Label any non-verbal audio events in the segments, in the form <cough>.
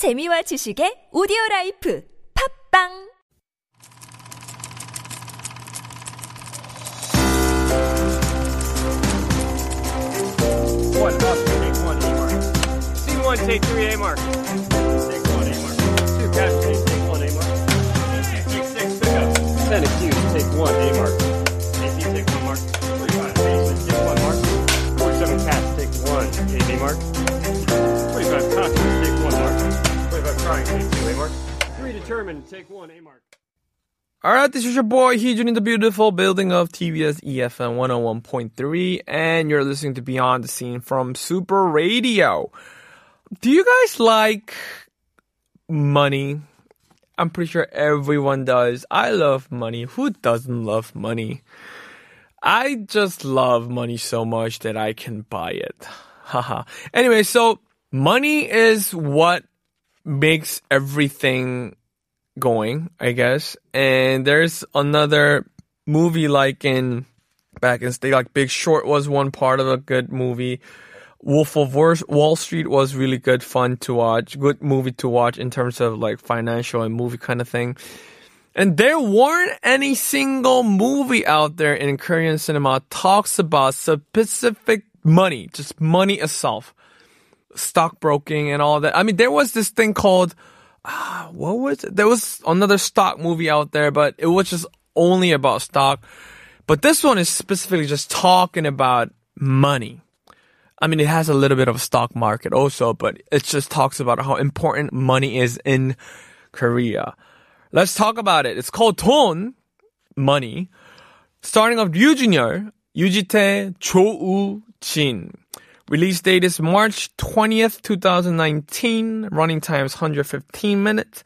재미와 지식의 오디오 라이프 팝빵 One up, take one A mark. Scene one, take three A mark. Take one A mark. Two casualties, take one A mark. Take six pickup. Ten accused, take one A mark. Take one A mark. All right, this is your boy Heejun in the beautiful building of TBS eFM 101.3, and you're listening to Beyond the Scene from Super Radio. Do you guys like money? I'm pretty sure everyone does. I love money. Who doesn't love money? I just love money so much that I can buy it. <laughs> Haha. anyway, so money is what makes everything going, I guess. And there's another movie like in back in state, like Big Short was one part of a good movie. Wolf of Wall- Street was really good fun to watch, good movie to watch in terms of like financial and movie kind of thing. And there weren't any single movie out there in Korean cinema talks about specific money, just money itself, stockbroking and all that. I mean, there was this thing called ah, what was it? There was another stock movie out there, but it was just only about stock. But this one is specifically just talking about money. I mean, it has a little bit of stock market also, but it just talks about how important money is in Korea. Let's talk about it. It's called 돈, money. Starting off Ryu Jun-yeol, Yujite Jo Woo-jin. Release date is March 20th, 2019. Running time is 115 minutes.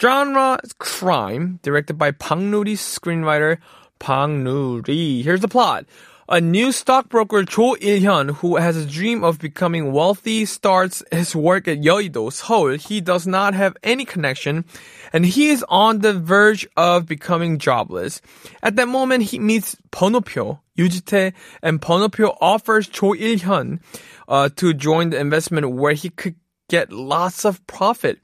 Genre is crime. Directed by Bang Nuri, screenwriter Bang Nuri. Here's the plot. A new stockbroker Cho Il-hyun, who has a dream of becoming wealthy, starts his work at Yeouido, Seoul. He does not have any connection, and he is on the verge of becoming jobless. At that moment, he meets Bonopyo, Yoo Ji-tae, and Bonopyo offers Cho Il-hyun uh, to join the investment where he could get lots of profit.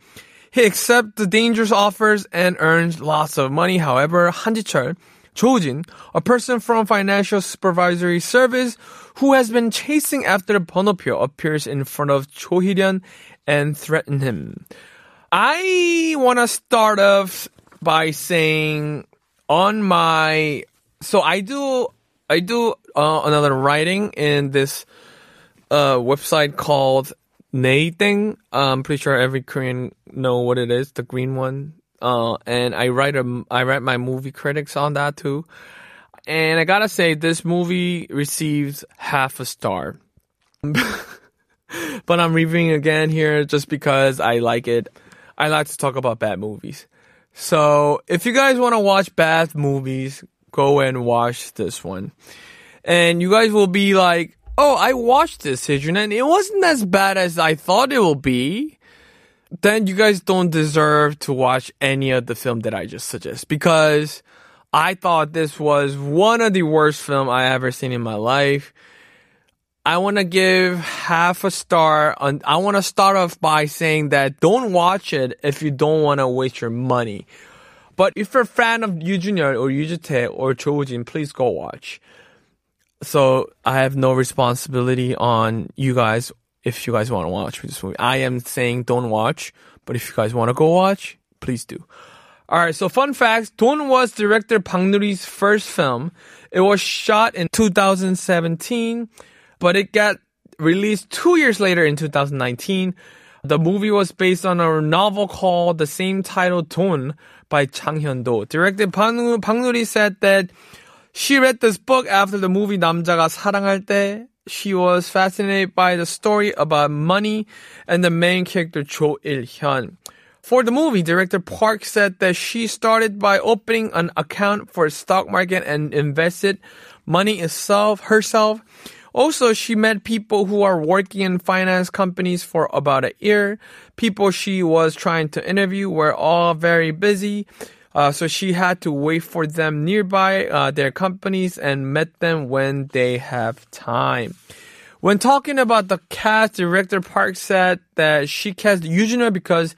He accepts the dangerous offers and earns lots of money. However, Hanjichul, Chojin, a person from Financial Supervisory Service who has been chasing after Bonopyo, appears in front of Cho Il-hyun and threaten him. I want to start off by saying on my so I do I do uh, another writing in this uh, website called Nating. I'm pretty sure every Korean know what it is, the green one. Uh, and I write a, I write my movie critics on that too. And I gotta say, this movie receives half a star. <laughs> but I'm reviewing again here just because I like it. I like to talk about bad movies. So if you guys want to watch bad movies, go and watch this one. And you guys will be like, oh, I watched this, Heejun, and it wasn't as bad as I thought it will be. Then you guys don't deserve to watch any of the film that I just suggest because I thought this was one of the worst film I ever seen in my life. I want to give half a star. On, I want to start off by saying that don't watch it if you don't want to waste your money. But if you're a fan of Yu Junior or Yoo Ji-tae or Chojin, please go watch. So I have no responsibility on you guys if you guys want to watch this movie. I am saying don't watch, but if you guys want to go watch, please do. All right, so fun facts. Don was director Bang Nuri's first film. It was shot in 2017, but it got released two years later in 2019. The movie was based on a novel called the same title Don by Chang Hyun-do. Director Bang Bang Nuri said that she read this book after the movie 남자가 사랑할 때. she was fascinated by the story about money and the main character Cho Il-hyun. For the movie, director Park said that she started by opening an account for stock market and invested money itself herself. Also, she met people who are working in finance companies for about a year. People she was trying to interview were all very busy. Uh, so she had to wait for them nearby uh, their companies and met them when they have time. When talking about the cast, director Park said that she cast Yujino because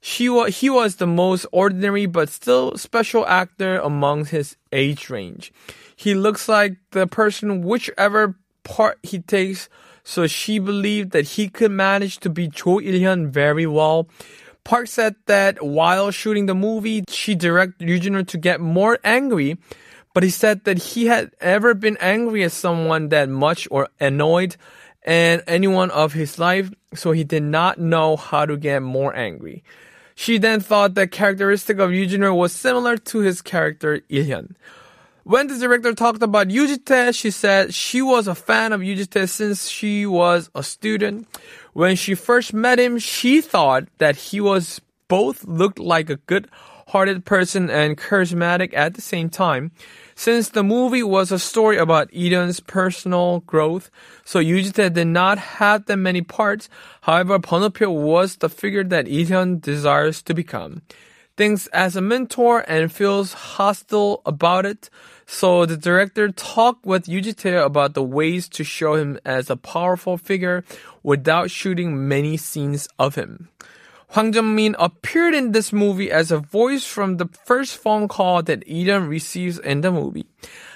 she was he was the most ordinary but still special actor among his age range. He looks like the person whichever part he takes, so she believed that he could manage to be Cho Il-hyun very well. Park said that while shooting the movie, she directed Yujino to get more angry, but he said that he had ever been angry at someone that much or annoyed and anyone of his life, so he did not know how to get more angry. She then thought that characteristic of Yujino was similar to his character Il-hyun. When the director talked about Yoo Ji-tae, she said she was a fan of Yoo Ji-tae since she was a student. When she first met him, she thought that he was both looked like a good-hearted person and charismatic at the same time. Since the movie was a story about Eden's personal growth, so Yoo Ji-tae did not have that many parts. However, Bonopyo was the figure that Eden desires to become. Thinks as a mentor and feels hostile about it. So the director talked with Yoo Ji-tae about the ways to show him as a powerful figure without shooting many scenes of him. Hwang Jung-min appeared in this movie as a voice from the first phone call that Eden receives in the movie.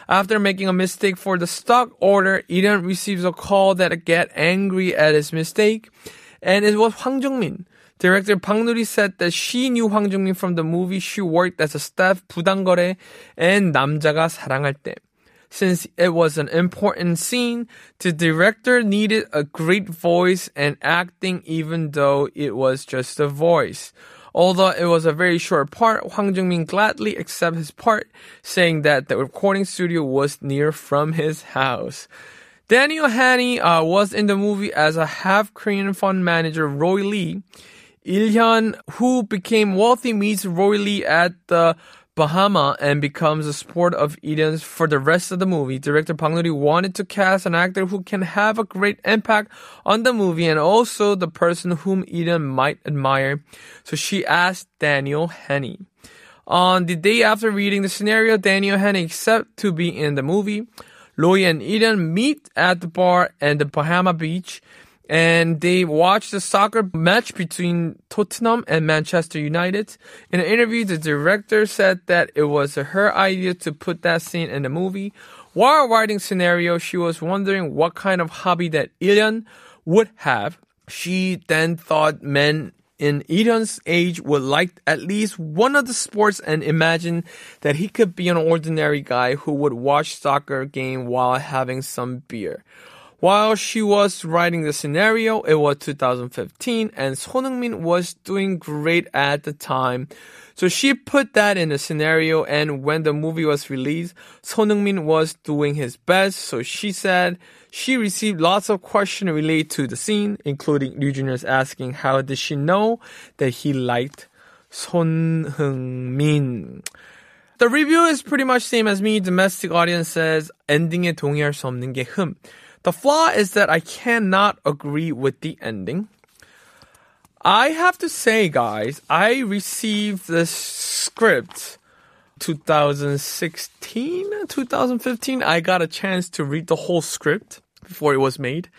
After making a mistake for the stock order, Eden receives a call that get angry at his mistake, and it was Hwang Jung-min. Director Pang Nuri said that she knew Hwang Jung-min from the movie she worked as a staff 부당거래 and 남자가 사랑할 때. Since it was an important scene, the director needed a great voice and acting even though it was just a voice. Although it was a very short part, Hwang Jung-min gladly accepted his part, saying that the recording studio was near from his house. Daniel Henney uh, was in the movie as a half Korean fund manager, Roy Lee. Il-hyun, who became wealthy, meets Roy Lee at the Bahama and becomes a sport of Eden's for the rest of the movie. Director Bang Nuri wanted to cast an actor who can have a great impact on the movie and also the person whom Eden might admire. So she asked Daniel Henney. On the day after reading the scenario, Daniel Henney accepted to be in the movie. Roy and Eden meet at the bar and the Bahama Beach and they watched the soccer match between Tottenham and Manchester United. In an interview, the director said that it was her idea to put that scene in the movie. While writing scenario, she was wondering what kind of hobby that Il-hyun would have. She then thought men in Eden's age would like at least one of the sports and imagine that he could be an ordinary guy who would watch soccer game while having some beer. While she was writing the scenario, it was 2015 and Son Heung-min was doing great at the time. So she put that in the scenario and when the movie was released, Son Heung-min was doing his best. So she said she received lots of questions related to the scene, including Lee Junior's asking how did she know that he liked Sonungmin. The review is pretty much same as me. Domestic audience says ending에 동의할 수 없는 게 흠. The flaw is that I cannot agree with the ending. I have to say, guys, I received this script 2016, 2015. I got a chance to read the whole script before it was made.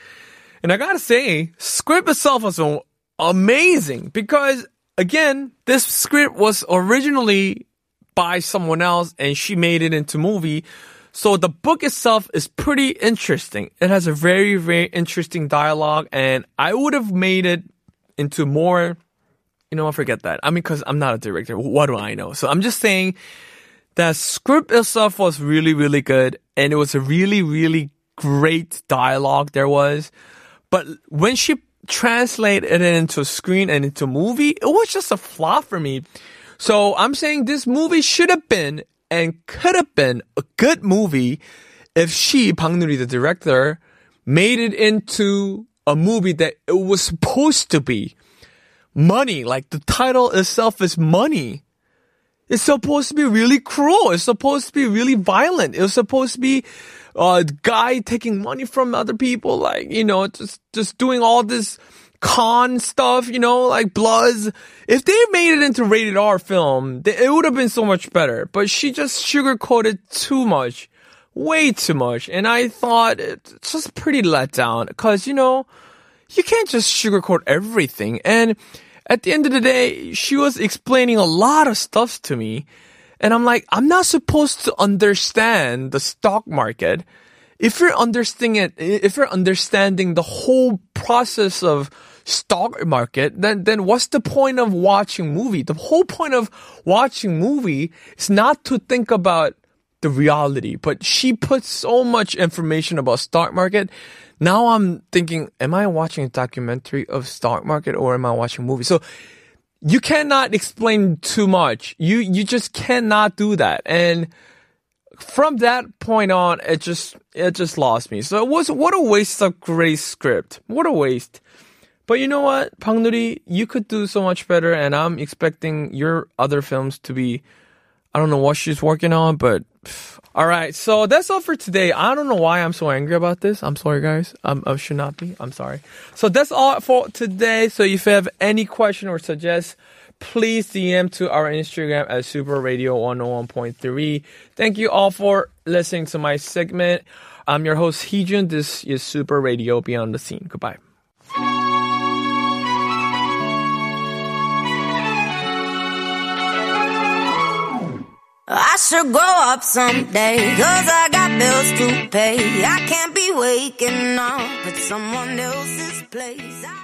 And I gotta say, script itself was amazing because again, this script was originally by someone else and she made it into movie. So the book itself is pretty interesting. It has a very, very interesting dialogue and I would have made it into more, you know, I forget that. I mean, cause I'm not a director. What do I know? So I'm just saying that script itself was really, really good and it was a really, really great dialogue there was. But when she translated it into screen and into movie, it was just a flop for me. So I'm saying this movie should have been and could have been a good movie if she, Bang Nuri, the director, made it into a movie that it was supposed to be. Money, like the title itself is money. It's supposed to be really cruel. It's supposed to be really violent. It was supposed to be a guy taking money from other people, like, you know, just, just doing all this con stuff, you know, like Bloods. If they made it into rated R film, it would have been so much better. But she just sugarcoated too much way too much. And I thought it's just pretty let down because, you know, you can't just sugarcoat everything. And at the end of the day, she was explaining a lot of stuff to me. And I'm like, I'm not supposed to understand the stock market. If you're understanding it, if you're understanding the whole process of stock market, then, then what's the point of watching movie? The whole point of watching movie is not to think about the reality, but she puts so much information about stock market. Now I'm thinking, am I watching a documentary of stock market or am I watching movie? So you cannot explain too much. You, you just cannot do that. And from that point on, it just, it just lost me. So it was, what a waste of great script. What a waste. But you know what, Pang Nuri, you could do so much better, and I'm expecting your other films to be. I don't know what she's working on, but all right. So that's all for today. I don't know why I'm so angry about this. I'm sorry, guys. I should not be. I'm sorry. So that's all for today. So if you have any question or suggest, please DM to our Instagram at Super Radio 101.3. Thank you all for listening to my segment. I'm your host, Heejun. This is Super Radio Beyond the Scene. Goodbye. Should grow up someday, cause I got bills to pay. I can't be waking up at someone else's place. I